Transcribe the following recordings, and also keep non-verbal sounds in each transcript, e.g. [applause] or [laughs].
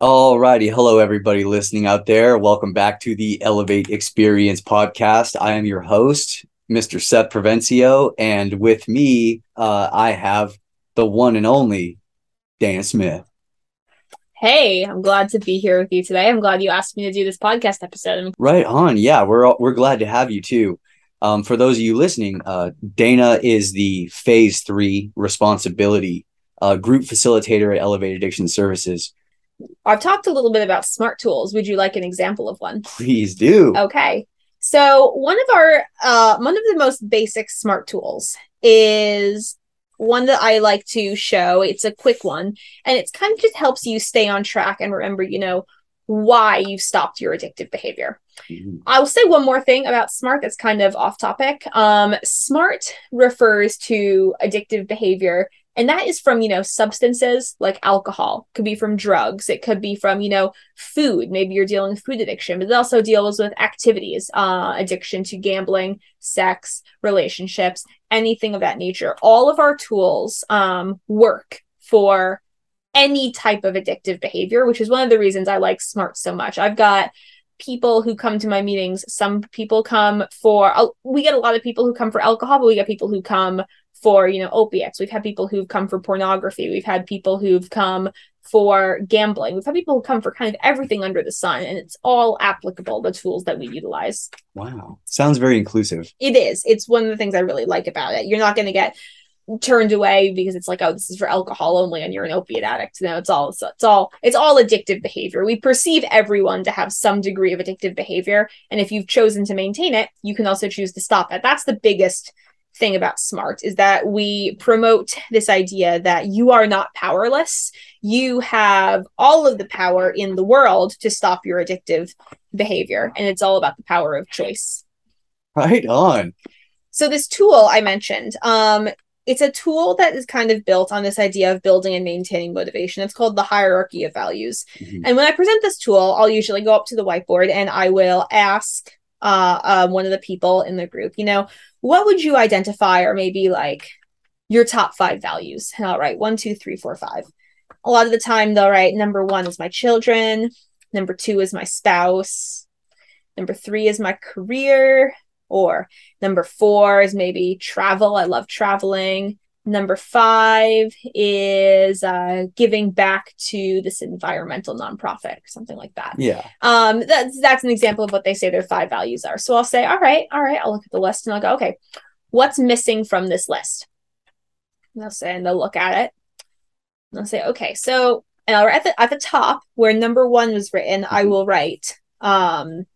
Alrighty, hello everybody listening out there. Welcome back to the Elevate Experience podcast. I am your host, Mr. Seth Provencio, and with me, uh, I have the one and only Dana Smith. Hey, I'm glad to be here with you today. I'm glad you asked me to do this podcast episode. Right on, yeah, we're we're glad to have you too. Um, for those of you listening, uh, Dana is the Phase Three Responsibility uh, Group Facilitator at Elevate Addiction Services. I've talked a little bit about smart tools. Would you like an example of one? Please do. Okay. So one of our uh one of the most basic smart tools is one that I like to show. It's a quick one and it's kind of just helps you stay on track and remember, you know, why you've stopped your addictive behavior. Mm-hmm. I will say one more thing about SMART that's kind of off topic. Um, SMART refers to addictive behavior and that is from you know substances like alcohol. Could be from drugs. It could be from you know food. Maybe you're dealing with food addiction but it also deals with activities uh, addiction to gambling sex relationships anything of that nature. All of our tools um, work for any type of addictive behavior which is one of the reasons i like smart so much. I've got people who come to my meetings. Some people come for uh, we get a lot of people who come for alcohol but we get people who come for you know opiates. We've had people who've come for pornography. We've had people who've come for gambling. We've had people who come for kind of everything under the sun and it's all applicable the tools that we utilize. Wow. Sounds very inclusive. It is. It's one of the things i really like about it. You're not going to get turned away because it's like oh this is for alcohol only and you're an opiate addict. No it's all it's, it's all it's all addictive behavior. We perceive everyone to have some degree of addictive behavior and if you've chosen to maintain it you can also choose to stop it. That's the biggest thing about smart is that we promote this idea that you are not powerless you have all of the power in the world to stop your addictive behavior and it's all about the power of choice right on so this tool i mentioned um it's a tool that is kind of built on this idea of building and maintaining motivation. It's called the hierarchy of values. Mm-hmm. And when I present this tool, I'll usually go up to the whiteboard and I will ask uh, uh, one of the people in the group, you know, what would you identify or maybe like your top five values? And I'll write one, two, three, four, five. A lot of the time, they'll write number one is my children, number two is my spouse, number three is my career, or number four is maybe travel. I love traveling. Number five is uh, giving back to this environmental nonprofit or something like that. Yeah. Um, that's that's an example of what they say their five values are. So I'll say, all right, all right. I'll look at the list and I'll go, okay, what's missing from this list? And they'll say, and they'll look at it. And I'll say, okay, so and I'll at the at the top where number one was written, I will write um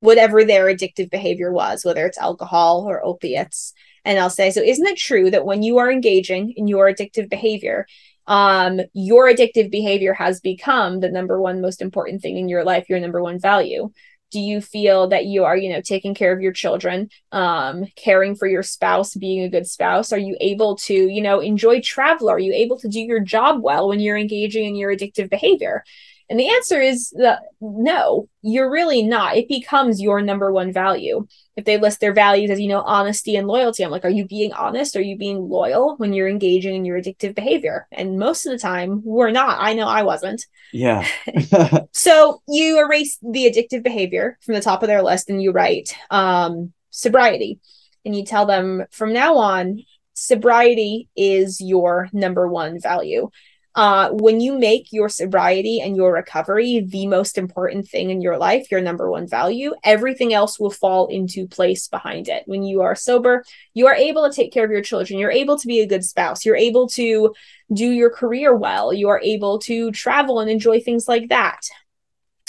whatever their addictive behavior was, whether it's alcohol or opiates and I'll say, so isn't it true that when you are engaging in your addictive behavior, um, your addictive behavior has become the number one most important thing in your life, your number one value? Do you feel that you are, you know, taking care of your children, um, caring for your spouse, being a good spouse? Are you able to, you know, enjoy travel? Are you able to do your job well when you're engaging in your addictive behavior? And the answer is that no, you're really not. It becomes your number one value. If they list their values as, you know, honesty and loyalty, I'm like, are you being honest? Are you being loyal when you're engaging in your addictive behavior? And most of the time, we're not. I know I wasn't. Yeah. [laughs] so you erase the addictive behavior from the top of their list and you write um, sobriety. And you tell them from now on, sobriety is your number one value uh, when you make your sobriety and your recovery the most important thing in your life, your number one value, everything else will fall into place behind it. When you are sober, you are able to take care of your children. You're able to be a good spouse. You're able to do your career well. You are able to travel and enjoy things like that.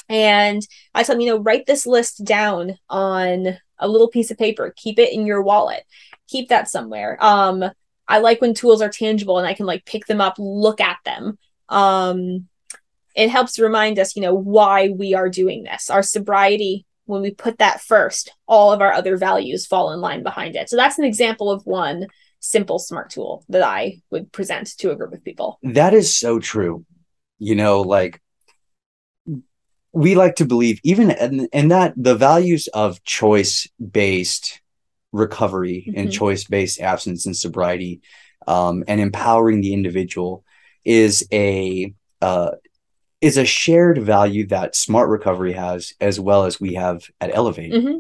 And I tell them, you know, write this list down on a little piece of paper, keep it in your wallet, keep that somewhere. Um, I like when tools are tangible and I can like pick them up, look at them. Um, it helps remind us, you know, why we are doing this. Our sobriety, when we put that first, all of our other values fall in line behind it. So that's an example of one simple smart tool that I would present to a group of people. That is so true. You know, like we like to believe even in that the values of choice based recovery mm-hmm. and choice based abstinence and sobriety um, and empowering the individual is a uh, is a shared value that smart recovery has as well as we have at elevate hmm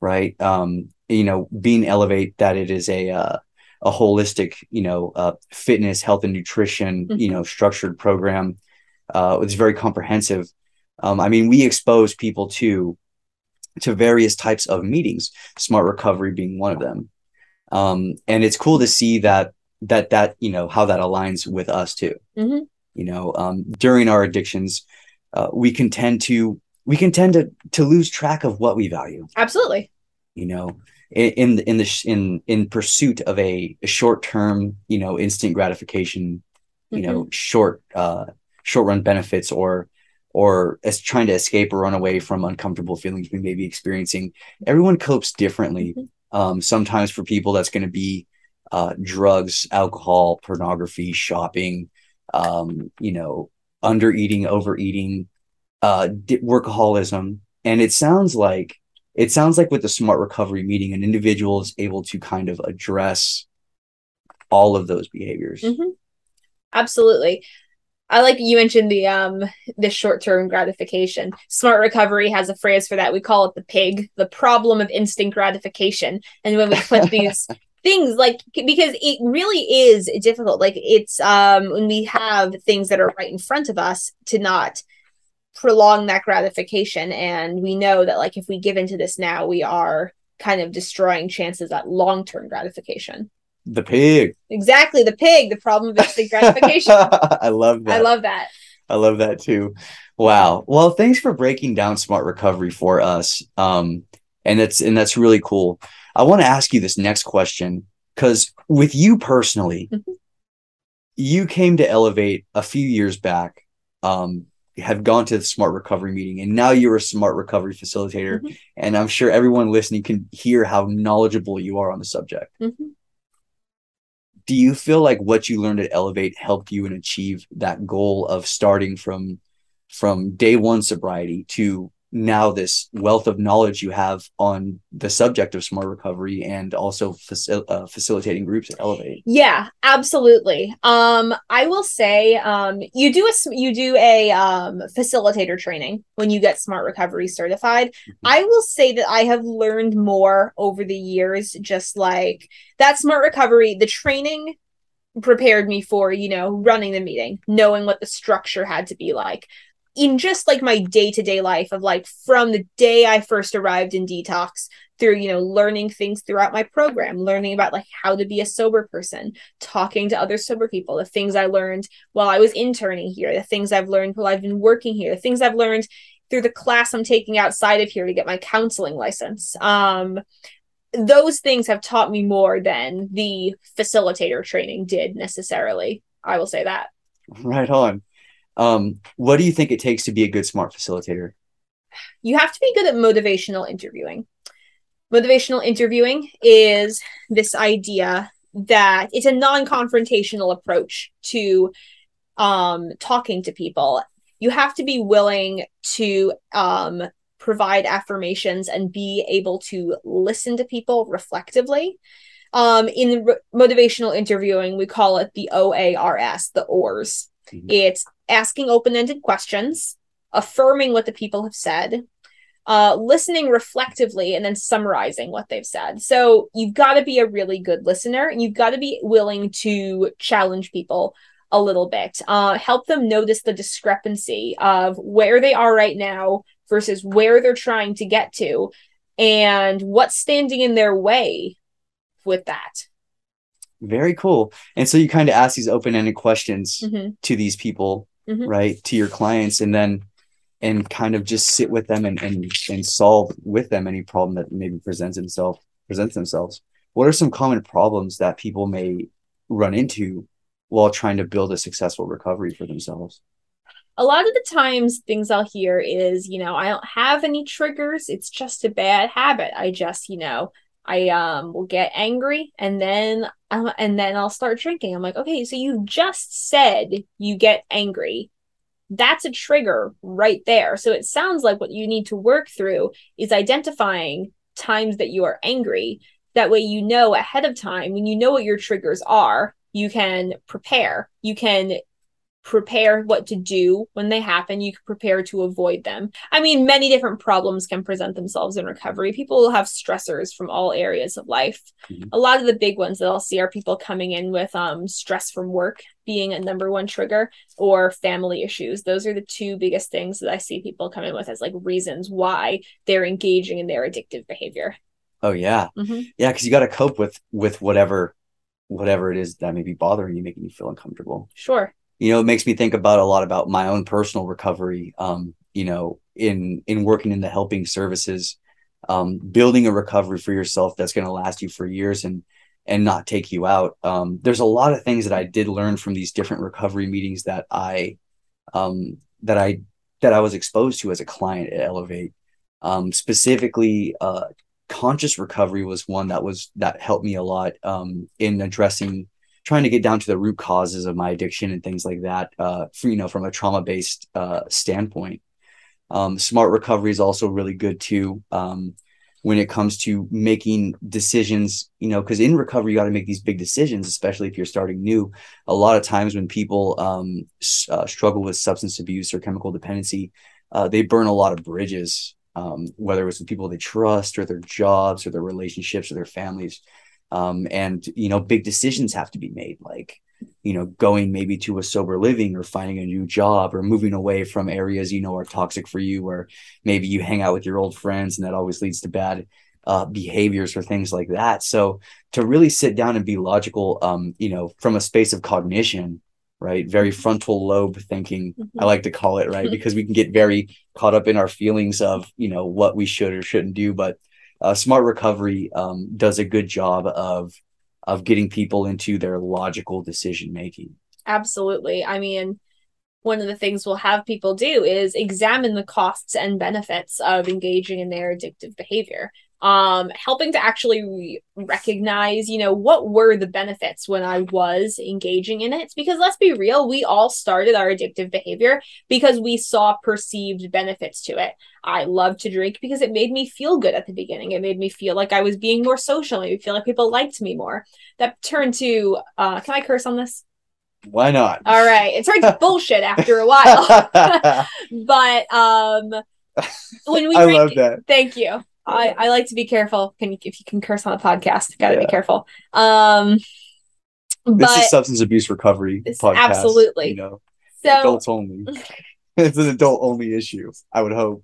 right um you know being elevate that it is a uh, a holistic you know uh, fitness health and nutrition you Mhm. know structured program uh it's very comprehensive um i mean we expose people to to various types of meetings smart recovery being one of them. Um and it's cool to see that that that you know how that aligns with us too. Hmm you know um, during our addictions uh, we can tend to we can tend to to lose track of what we value. Absolutely. you know in in the in the sh- in in pursuit of a, a short term you know instant gratification you know short uh short run benefits or or as trying to escape or run away from uncomfortable feelings we may be experiencing everyone copes differently Mhm. um sometimes for people that's going to be uh drugs alcohol pornography shopping um you know under eating overeating uh di- workaholism and it sounds like it sounds like with the smart recovery meeting an individual is able to kind of address all of those behaviors Mhm. Absolutely. I like you mentioned the um the short-term gratification. Smart recovery has a phrase for that. We call it the pig, the problem of instant gratification. And when we put these [laughs] things like because it really is difficult. Like it's um when we have things that are right in front of us to not prolong that gratification and we know that like if we give into this now we are kind of destroying chances at long-term gratification. The pig Exactly, the pig, the problem of instant gratification. [laughs] i love that I love that. I love that too. Wow. Well, thanks for breaking down smart recovery for us. Um, and that's and that's really cool. I want to ask you this next question because with you personally, Mhm. you came to Elevate a few years back, um, have gone to the smart recovery meeting, and now you're a smart recovery facilitator. Mhm. And I'm sure everyone listening can hear how knowledgeable you are on the subject. Mhm. Do you feel like what you learned at elevate helped you and achieve that goal of starting from from day one sobriety to now this wealth of knowledge you have on the subject of smart recovery and also facil- uh, facilitating groups at elevate Yeah, absolutely. Um, I will say, um, you do a you do a um facilitator training when you get Smart Recovery certified. I will say that I have learned more over the years. Just like that Smart Recovery, the training prepared me for you know running the meeting, knowing what the structure had to be like. In just like my day to day life of like from the day I first arrived in detox through you know learning things throughout my program learning about like how to be a sober person talking to other sober people the things i learned while i was interning here the things i've learned while i've been working here the things i've learned through the class i'm taking outside of here to get my counseling license. Um those things have taught me more than the facilitator training did necessarily. I will say that. Right on um, what do you think it takes to be a good smart facilitator you have to be good at motivational interviewing. Motivational interviewing is this idea that it's a non-confrontational approach to um, talking to people. You have to be willing to um, provide affirmations and be able to listen to people reflectively. Um, in re- motivational interviewing, we call it the OARS, the ORS. Mhm. It's asking open-ended questions, affirming what the people have said, uh, listening reflectively, and then summarizing what they've said. So you've got to be a really good listener, and you've got to be willing to challenge people a little bit, uh, help them notice the discrepancy of where they are right now versus where they're trying to get to, and what's standing in their way with that. very cool and so you kind of ask these open-ended questions Mhm. to these people Mhm. right to your clients and then and kind of just sit with them and and, and solve with them any problem that maybe presents himself presents themselves what are some common problems that people may run into while trying to build a successful recovery for themselves a lot of the times things I'll hear is, you know, I don't have any triggers. It's just a bad habit. I just, you know, I um will get angry and then um, and then I'll start drinking. I'm like, okay, so you just said you get angry. That's a trigger right there. So it sounds like what you need to work through is identifying times that you are angry. That way you know ahead of time when you know what your triggers are, you can prepare. You can prepare what to do when they happen. You can prepare to avoid them. I mean, many different problems can present themselves in recovery. People will have stressors from all areas of life. Mhm. A lot of the big ones that I'll see are people coming in with um, stress from work being a number one trigger or family issues. Those are the two biggest things that I see people come in with as like reasons why they're engaging in their addictive behavior. Oh yeah. Mhm. Yeah, because you got to cope with with whatever whatever it is that may be bothering you, making you feel uncomfortable. Sure. You know, it makes me think about a lot about my own personal recovery. Um, you know, in in working in the helping services, um, building a recovery for yourself that's going to last you for years and and not take you out. Um, there's a lot of things that I did learn from these different recovery meetings that I um, that I that I was exposed to as a client at Elevate. Um, specifically, uh, conscious recovery was one that was that helped me a lot um, in addressing trying to get down to the root causes of my addiction and things like that uh, for, you know from a trauma based uh, standpoint. Um, smart recovery is also really good too um, when it comes to making decisions you know because in recovery you got to make these big decisions especially if you're starting new. A lot of times when people um, uh, struggle with substance abuse or chemical dependency uh, they burn a lot of bridges um, whether it was the people they trust or their jobs or their relationships or their families um, and you know big decisions have to be made like you know going maybe to a sober living or finding a new job or moving away from areas you know are toxic for you or maybe you hang out with your old friends and that always leads to bad uh, behaviors or things like that. So to really sit down and be logical um, you know from a space of cognition right? Very frontal lobe thinking i like to call it right? [laughs] Because we can get very caught up in our feelings of you know what we should or shouldn't do. But uh, smart recovery um, does a good job of of getting people into their logical decision making Absolutely. I mean, one of the things we'll have people do is examine the costs and benefits of engaging in their addictive behavior. Um, helping to actually recognize, you know, what were the benefits when I was engaging in it. Because let's be real, we all started our addictive behavior because we saw perceived benefits to it. I loved to drink because it made me feel good at the beginning. It made me feel like I was being more social. It made me feel like people liked me more. That turned to, uh, can I curse on this? why not All right. It turned to [laughs] bullshit after a while. [laughs] [laughs] but um when we i drink- love that thank you. I, I like to be careful. Can you, if you can curse on a podcast, gotta be careful. Um this is substance abuse recovery podcast absolutely. you know so adults only [laughs] it's an adult only issue i would hope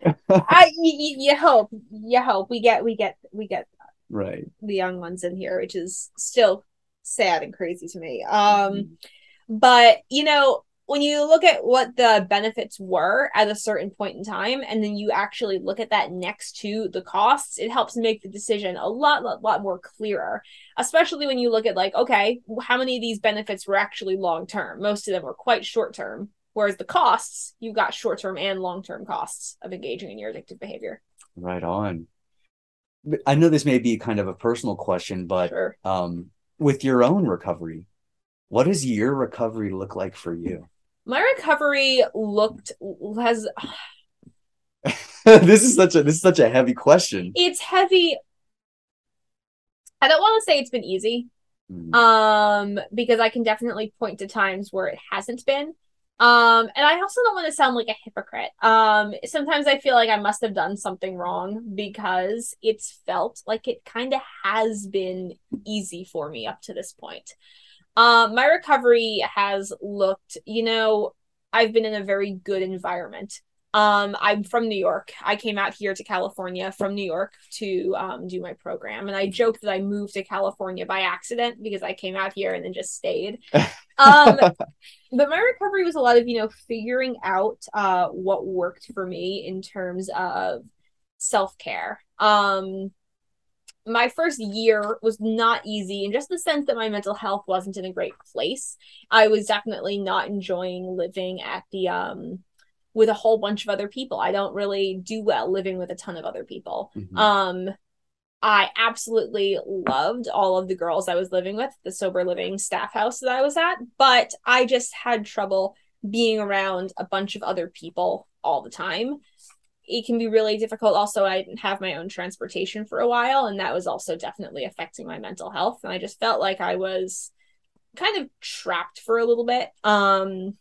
[laughs] I you, you, you hope you hope we get we get we get right the young ones in here, which is still sad and crazy to me. Um Mm-hmm. but you know when you look at what the benefits were at a certain point in time and then you actually look at that next to the costs it helps make the decision a lot lot, lot more clearer. Especially when you look at like okay how many of these benefits were actually long term most of them were quite short term whereas the costs you've got short term and long term costs of engaging in your addictive behavior. Right on. I know this may be kind of a personal question but sure. um with your own recovery what does your recovery look like for you my recovery looked has [sighs] this is such a this is such a heavy question. It's heavy. I don't want to say it's been easy Mm. um because i can definitely point to times where it hasn't been. Um and i also don't want to sound like a hypocrite. Um sometimes i feel like i must have done something wrong because it's felt like it kind of has been easy for me up to this point um my recovery has looked you know i've been in a very good environment um, I'm from New York. I came out here to California from New York to um, do my program, and I joke that I moved to California by accident because I came out here and then just stayed. [laughs] Um, but my recovery was a lot of you know figuring out uh, what worked for me in terms of self care. Um, my first year was not easy in just the sense that my mental health wasn't in a great place. I was definitely not enjoying living at the um with a whole bunch of other people. I don't really do well living with a ton of other people. Mhm. Um I absolutely loved all of the girls I was living with, the sober living staff house that I was at, but I just had trouble being around a bunch of other people all the time. It can be really difficult. Also, I didn't have my own transportation for a while, and that was also definitely affecting my mental health. And I just felt like I was kind of trapped for a little bit. Um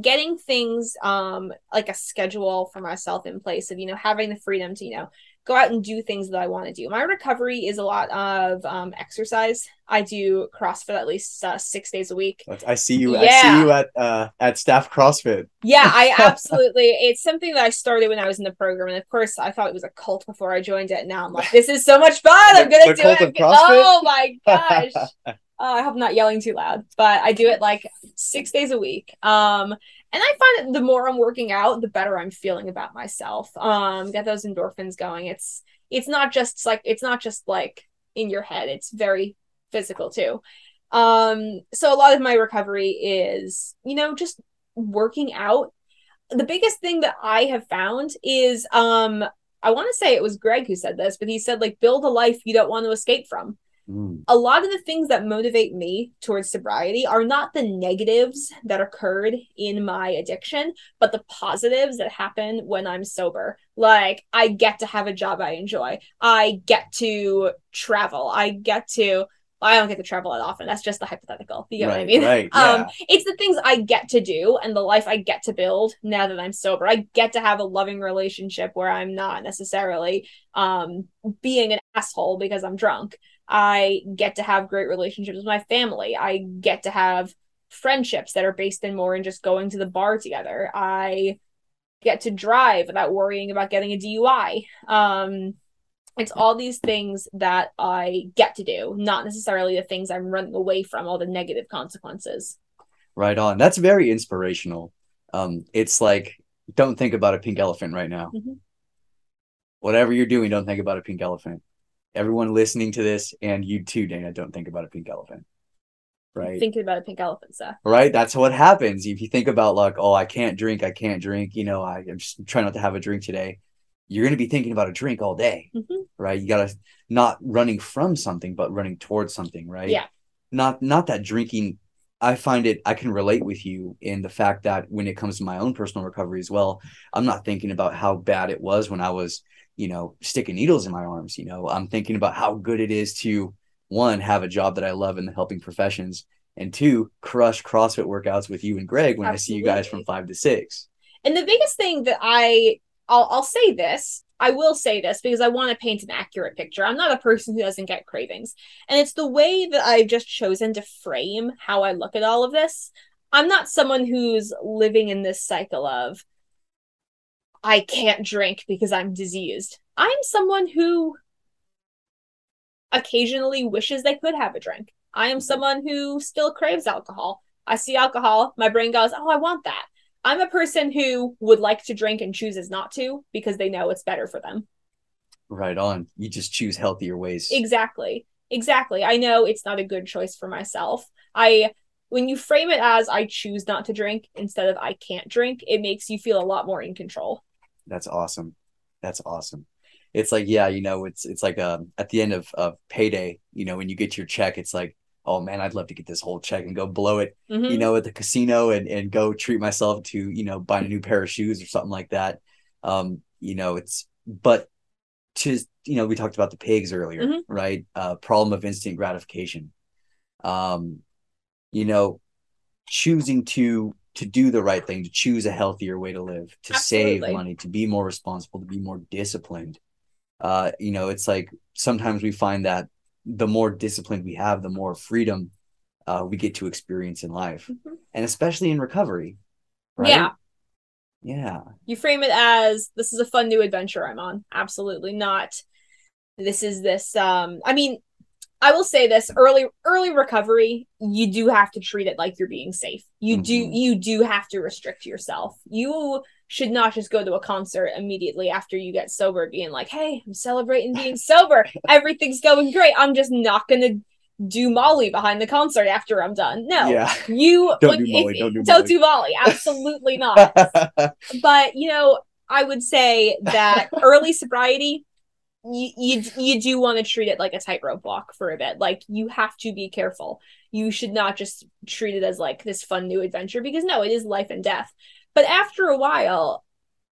getting things um like a schedule for myself in place of you know having the freedom to you know go out and do things that I want to do. My recovery is a lot of um, exercise. I do CrossFit at least uh, six days a week. I see you. Yeah. I see you at uh, at staff CrossFit. Yeah, I [laughs] absolutely. it's something that I started when I was in the program, and of course, I thought it was a cult before I joined it. Now I'm like, this is so much fun. I'm gonna do it. Oh my gosh. [laughs] Uh, I hope I'm not yelling too loud, but I do it like six days a week. Um, and I find that the more I'm working out, the better I'm feeling about myself. Um, get those endorphins going. It's it's not just like it's not just like in your head. It's very physical too. Um, so a lot of my recovery is, you know, just working out. The biggest thing that I have found is um I want to say it was Greg who said this, but he said like build a life you don't want to escape from. Mm. A lot of the things that motivate me towards sobriety are not the negatives that occurred in my addiction, but the positives that happen when I'm sober. Like, I get to have a job I enjoy, I get to travel, I get to. I don't get to travel that often. That's just the hypothetical. You know right, what I mean? Right, [laughs] yeah. Um, it's the things I get to do and the life I get to build now that I'm sober. I get to have a loving relationship where I'm not necessarily um, being an asshole because I'm drunk. I get to have great relationships with my family. I get to have friendships that are based in more in just going to the bar together. I get to drive without worrying about getting a DUI. Um, it's all these things that I get to do, not necessarily the things I'm running away from, all the negative consequences. Right on. That's very inspirational. Um, it's like, don't think about a pink elephant right now. Mm-hmm. Whatever you're doing, don't think about a pink elephant everyone listening to this and you too, Dana, don't think about a pink elephant. Right. Thinking about a pink elephant, Seth. Right. That's what happens. If you think about like, oh, I can't drink, I can't drink, you know, I, am just trying not to have a drink today. You're going to be thinking about a drink all day. Mm-hmm. Right. You got to not running from something, but running towards something. Right. Yeah. Not, not that drinking I find it I can relate with you in the fact that when it comes to my own personal recovery as well, I'm not thinking about how bad it was when I was you know, sticking needles in my arms. You know, I'm thinking about how good it is to one, have a job that I love in the helping professions, and two, crush CrossFit workouts with you and Greg when Absolutely. I see you guys from five to six. And the biggest thing that I I'll, I'll say this I will say this because I want to paint an accurate picture. I'm not a person who doesn't get cravings. And it's the way that I've just chosen to frame how I look at all of this. I'm not someone who's living in this cycle of I can't drink because I'm diseased. I'm someone who occasionally wishes they could have a drink. I am mm-hmm. someone who still craves alcohol. I see alcohol, my brain goes, "Oh, I want that." I'm a person who would like to drink and chooses not to because they know it's better for them. Right on. You just choose healthier ways. Exactly. Exactly. I know it's not a good choice for myself. I when you frame it as I choose not to drink instead of I can't drink, it makes you feel a lot more in control. That's awesome. That's awesome. It's like, yeah, you know, it's it's like um at the end of, of payday, you know, when you get your check, it's like, oh man, I'd love to get this whole check and go blow it, mm-hmm. you know, at the casino and, and go treat myself to, you know, buy a new pair of shoes or something like that. Um, you know, it's but to you know, we talked about the pigs earlier, mm-hmm. right? Uh problem of instant gratification. Um, you know, choosing to to do the right thing, to choose a healthier way to live, to Absolutely. save money, to be more responsible, to be more disciplined. Uh, you know, it's like sometimes we find that the more discipline we have, the more freedom uh, we get to experience in life, mm-hmm. and especially in recovery. Right? Yeah. Yeah. You frame it as this is a fun new adventure I'm on. Absolutely not. This is this. Um, I mean, I will say this early early recovery, you do have to treat it like you're being safe. You mm-hmm. do you do have to restrict yourself. You should not just go to a concert immediately after you get sober being like, "Hey, I'm celebrating being sober. [laughs] Everything's going great. I'm just not going to do Molly behind the concert after I'm done. No, yeah. you don't, do Molly, if, don't do Molly. Don't do Molly. Absolutely [laughs] not. but you know, I would say that [laughs] early sobriety you you, you do want to treat it like a tightrope walk for a bit. Like you have to be careful. You should not just treat it as like this fun new adventure because no, it is life and death. But after a while,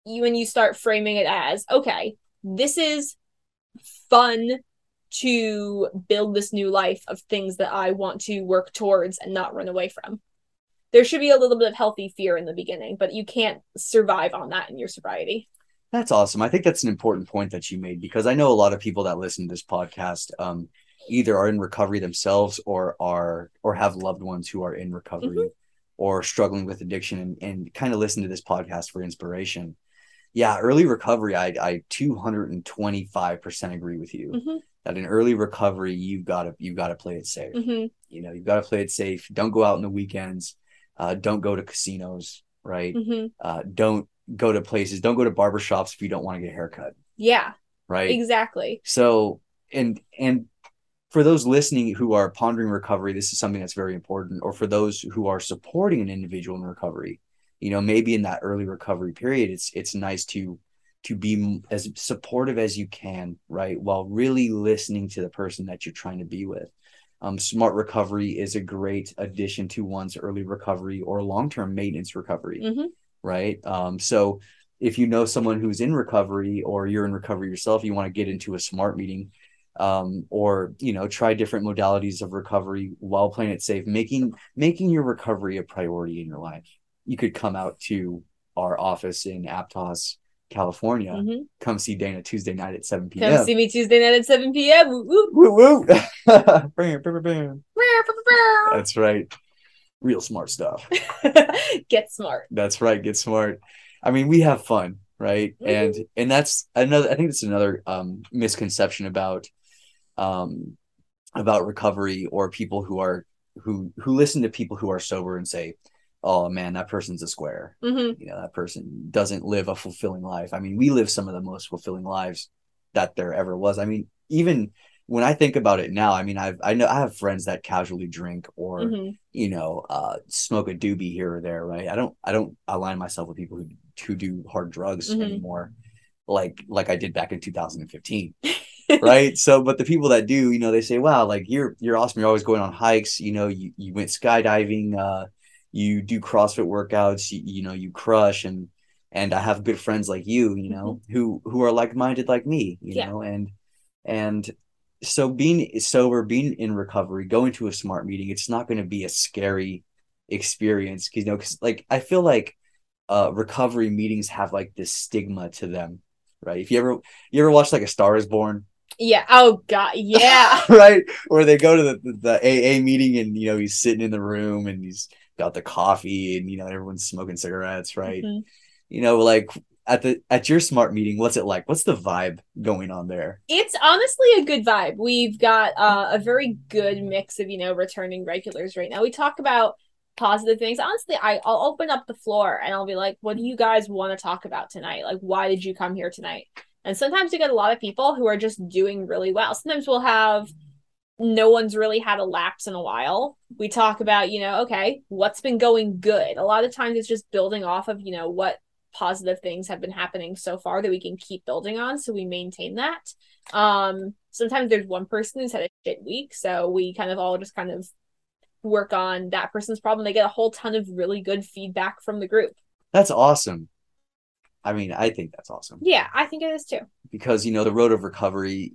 you when you start framing it as okay, this is fun to build this new life of things that I want to work towards and not run away from. There should be a little bit of healthy fear in the beginning, but you can't survive on that in your sobriety. That's awesome. I think that's an important point that you made because I know a lot of people that listen to this podcast um, either are in recovery themselves or are or have loved ones who are in recovery mm-hmm. Or struggling with addiction and, and kind of listen to this podcast for inspiration. Yeah, early recovery, I I 225% agree with you. Mm-hmm. That in early recovery, you've got to you've got to play it safe. Mm-hmm. You know, you've got to play it safe. Don't go out in the weekends. Uh, don't go to casinos, right? Mm-hmm. Uh, don't go to places. Don't go to barbershops if you don't want to get a haircut. Yeah. Right. Exactly. So and and for those listening who are pondering recovery, this is something that's very important. Or for those who are supporting an individual in recovery, you know, maybe in that early recovery period, it's it's nice to to be as supportive as you can, right, while really listening to the person that you're trying to be with. Um, smart recovery is a great addition to one's early recovery or long term maintenance recovery. Mm-hmm right? Um, so if you know someone who's in recovery or you're in recovery yourself, you want to get into a smart meeting um, or you know try different modalities of recovery while playing it safe, making making your recovery a priority in your life. You could come out to our office in Aptos, California. Mm-hmm. Come see Dana Tuesday night at 7 p.m. Come see me Tuesday night at 7 p.m. Woo woo. woo. That's right real smart stuff. [laughs] get smart. That's right. Get smart. I mean, we have fun, right? Mm-hmm. And and that's another. I think that's another um, misconception about um, about recovery or people who are who who listen to people who are sober and say, "Oh man, that person's a square." Mm-hmm. You know, that person doesn't live a fulfilling life. I mean, we live some of the most fulfilling lives that there ever was. I mean, even when I think about it now, I mean, I've I know I have friends that casually drink or mm-hmm. you know uh, smoke a doobie here or there, right? I don't I don't align myself with people who who do hard drugs mm-hmm. anymore, like like I did back in 2015, [laughs] right? So, but the people that do, you know, they say, "Wow, like you're you're awesome. You're always going on hikes. You know, you you went skydiving. Uh, you do CrossFit workouts. You, you know, you crush and." And I have good friends like you, you know, mm-hmm. who who are like minded like me, you yeah. know, and and so being sober, being in recovery, going to a smart meeting, it's not going to be a scary experience you know, because like I feel like uh recovery meetings have like this stigma to them, right? If you ever you ever watch like a Star is Born, yeah. Oh God. Yeah. [laughs] right. Where they go to the, the, the AA meeting and you know he's sitting in the room and he's got the coffee and you know everyone's smoking cigarettes, right? Mm-hmm. You know, like at the at your smart meeting what's it like what's the vibe going on there it's honestly a good vibe we've got uh, a very good mix of you know returning regulars right now we talk about positive things honestly I, i'll open up the floor and i'll be like what do you guys want to talk about tonight like why did you come here tonight and sometimes you get a lot of people who are just doing really well. Sometimes we'll have no one's really had a lapse in a while. We talk about, you know, okay, what's been going good. A lot of times it's just building off of, you know, what positive things have been happening so far that we can keep building on so we maintain that. Um sometimes there's one person who's had a shit week so we kind of all just kind of work on that person's problem. They get a whole ton of really good feedback from the group. That's awesome i mean i think that's awesome. Yeah i think it is too. Because you know the road of recovery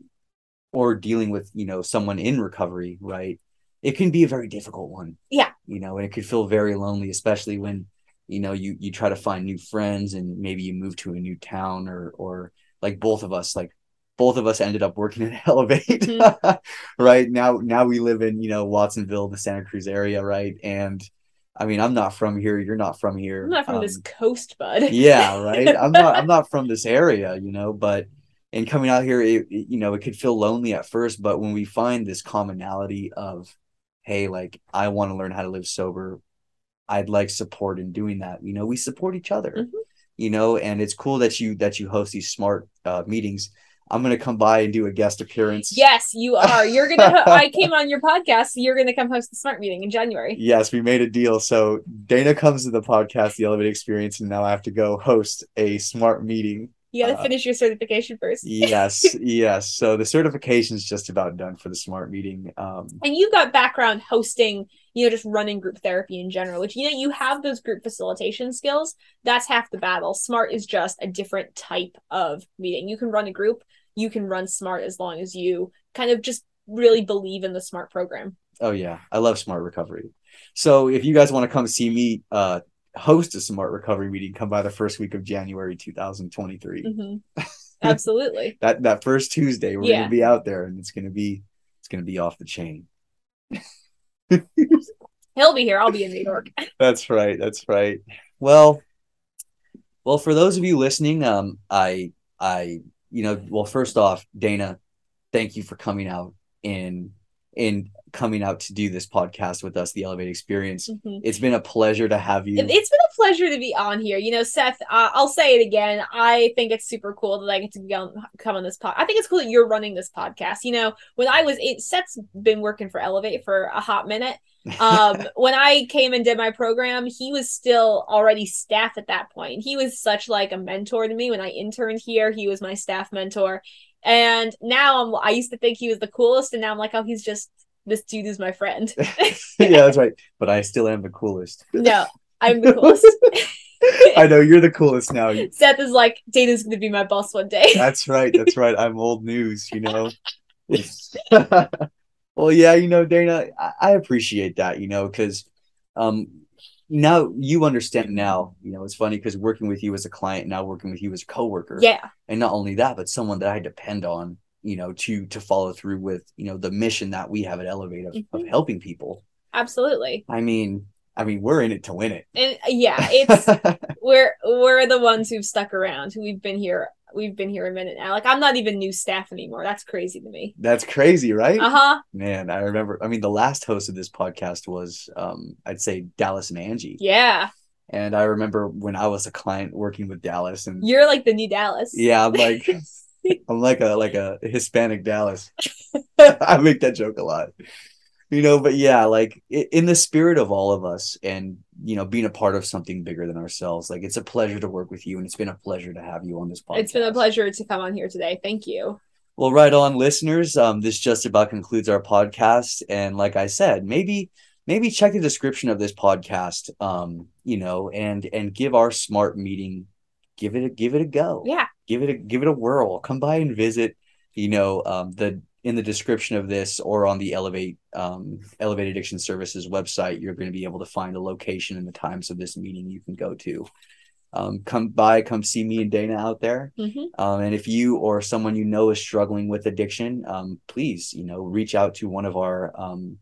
or dealing with you know someone in recovery right it can be a very difficult one. Yeah. You know and it could feel very lonely especially when you know you you try to find new friends and maybe you move to a new town or or like both of us like both of us ended up working at [laughs] elevate mm-hmm. right? Now now we live in you know watsonville the santa cruz area right? And i mean i'm not from here you're not from here i'm not from um, this coast bud [laughs] yeah right i'm not i'm not from this [laughs] area you know but and coming out here it, it, you know it could feel lonely at first but when we find this commonality of hey like i want to learn how to live sober I'd like support in doing that. You know, we support each other. Mm-hmm. You know, and it's cool that you that you host these smart uh, meetings. I'm gonna come by and do a guest appearance. Yes, you are. You're gonna. I [laughs] came on your podcast. So you're gonna come host the smart meeting in January. Yes, we made a deal. So Dana comes to the podcast, the Elevate Experience, and now I have to go host a smart meeting you got to uh, finish your certification first. yes, [laughs] yes. So the certification is just about done for the smart meeting. Um, and you've got background hosting, you know, just running group therapy in general, which you know you have those group facilitation skills. That's half the battle. Smart is just a different type of meeting. You can run a group, you can run smart as long as you kind of just really believe in the smart program. Oh yeah, I love smart recovery. So if you guys want to come see me uh, host a smart recovery meeting, come by the first week of January 2023. Mm-hmm. [laughs] Absolutely. that that first Tuesday, we're Yeah. gonna be out there, and it's gonna be it's gonna be off the chain. [laughs] [laughs] He'll be here. I'll be in New York. [laughs] That's right. That's right. Well, well, for those of you listening, um, I, I, you know, well, first off, Dana, thank you for coming out in, in coming out to do this podcast with us, the Elevate Experience. Mhm. It's been a pleasure to have you. It- It's been a pleasure to be on here. You know, Seth, uh, I'll say it again. I think it's super cool that I get to on, come on this pod. I think it's cool that you're running this podcast. You know, when I was, it, Seth's been working for Elevate for a hot minute. Um, [laughs] when I came and did my program, he was still already staff at that point. He was such like a mentor to me. When I interned here, he was my staff mentor. And now I'm, I used to think he was the coolest. And now I'm like, oh, he's just, this dude is my friend. [laughs] yeah, [laughs] that's right. But I still am the coolest. no, I'm the coolest. [laughs] I know you're the coolest now. Seth is like, Dana's going to be my boss one day. That's right. That's right. I'm old news, you know. well, yeah, you know, Dana, I, I appreciate that, you know, because um now you understand now, you know, it's funny because working with you as a client, now working with you as a coworker. yeah, And not only that, but someone that I depend on, you know, to to follow through with, you know, the mission that we have at Elevate of, of Mhm. helping people. absolutely. I mean, I mean, we're in it to win it. And uh, yeah, it's [laughs] we're we're the ones who've stuck around. Who we've been here. We've been here a minute now. Like I'm not even new staff anymore. That's crazy to me. That's crazy, right? Uh huh. Man, I remember. I mean, the last host of this podcast was, um, I'd say Dallas and Angie. Yeah, And I remember when I was a client working with Dallas, and you're like the new Dallas. yeah, I'm like, [laughs] I'm like a like a Hispanic Dallas. [laughs] I make that joke a lot, you know. But yeah, like in the spirit of all of us, and you know, being a part of something bigger than ourselves, like it's a pleasure to work with you, and it's been a pleasure to have you on this podcast. It's been a pleasure to come on here today. Thank you. Well, right on, listeners. Um, this just about concludes our podcast, and like I said, maybe maybe check the description of this podcast. Um, you know, and and give our smart meeting, give it a give it a go. Yeah. Give it a give it a whirl. Come by and visit. You know, um, the in the description of this or on the Elevate um, Elevate Addiction Services website, you're going to be able to find the location and the times of this meeting you can go to. Um, come by, come see me and Dana out there. hmm Um, and if you or someone you know is struggling with addiction, um, please, you know, reach out to one of our um,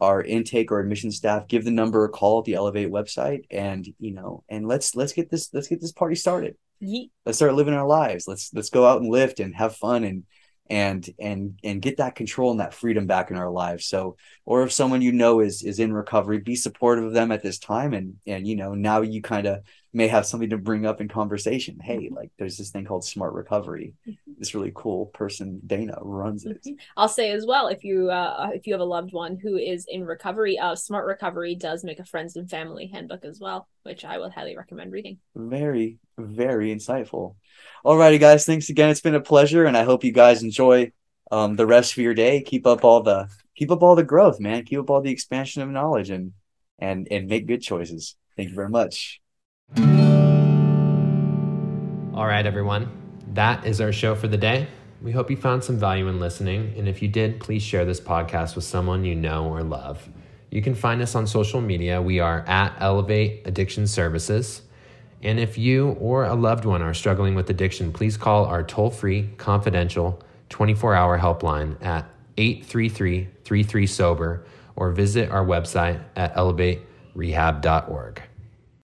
our intake or admission staff. Give the number a call at the Elevate website, and you know, and let's let's get this let's get this party started. Ye- Let's start living our lives. Let's let's go out and lift and have fun and and and and get that control and that freedom back in our lives. So, or if someone you know is is in recovery, be supportive of them at this time, and and you know, now you kind of may have something to bring up in conversation. Hey, like there's this thing called smart recovery. This really cool person, Dana, runs it. Mhm. I'll say as well if you uh, if you have a loved one who is in recovery, uh, Smart Recovery does make a friends and family handbook as well, which I would highly recommend reading. Very, very insightful. Alrighty, guys. Thanks again. It's been a pleasure, and I hope you guys enjoy um, the rest of your day. Keep up all the keep up all the growth, man. Keep up all the expansion of knowledge, and and and make good choices. Thank you very much. All right, everyone. That is our show for the day. We hope you found some value in listening. And if you did, please share this podcast with someone you know or love. You can find us on social media. We are at Elevate Addiction Services. And if you or a loved one are struggling with addiction, please call our toll free, confidential, 24 hour helpline at 833 33 Sober or visit our website at elevaterehab.org.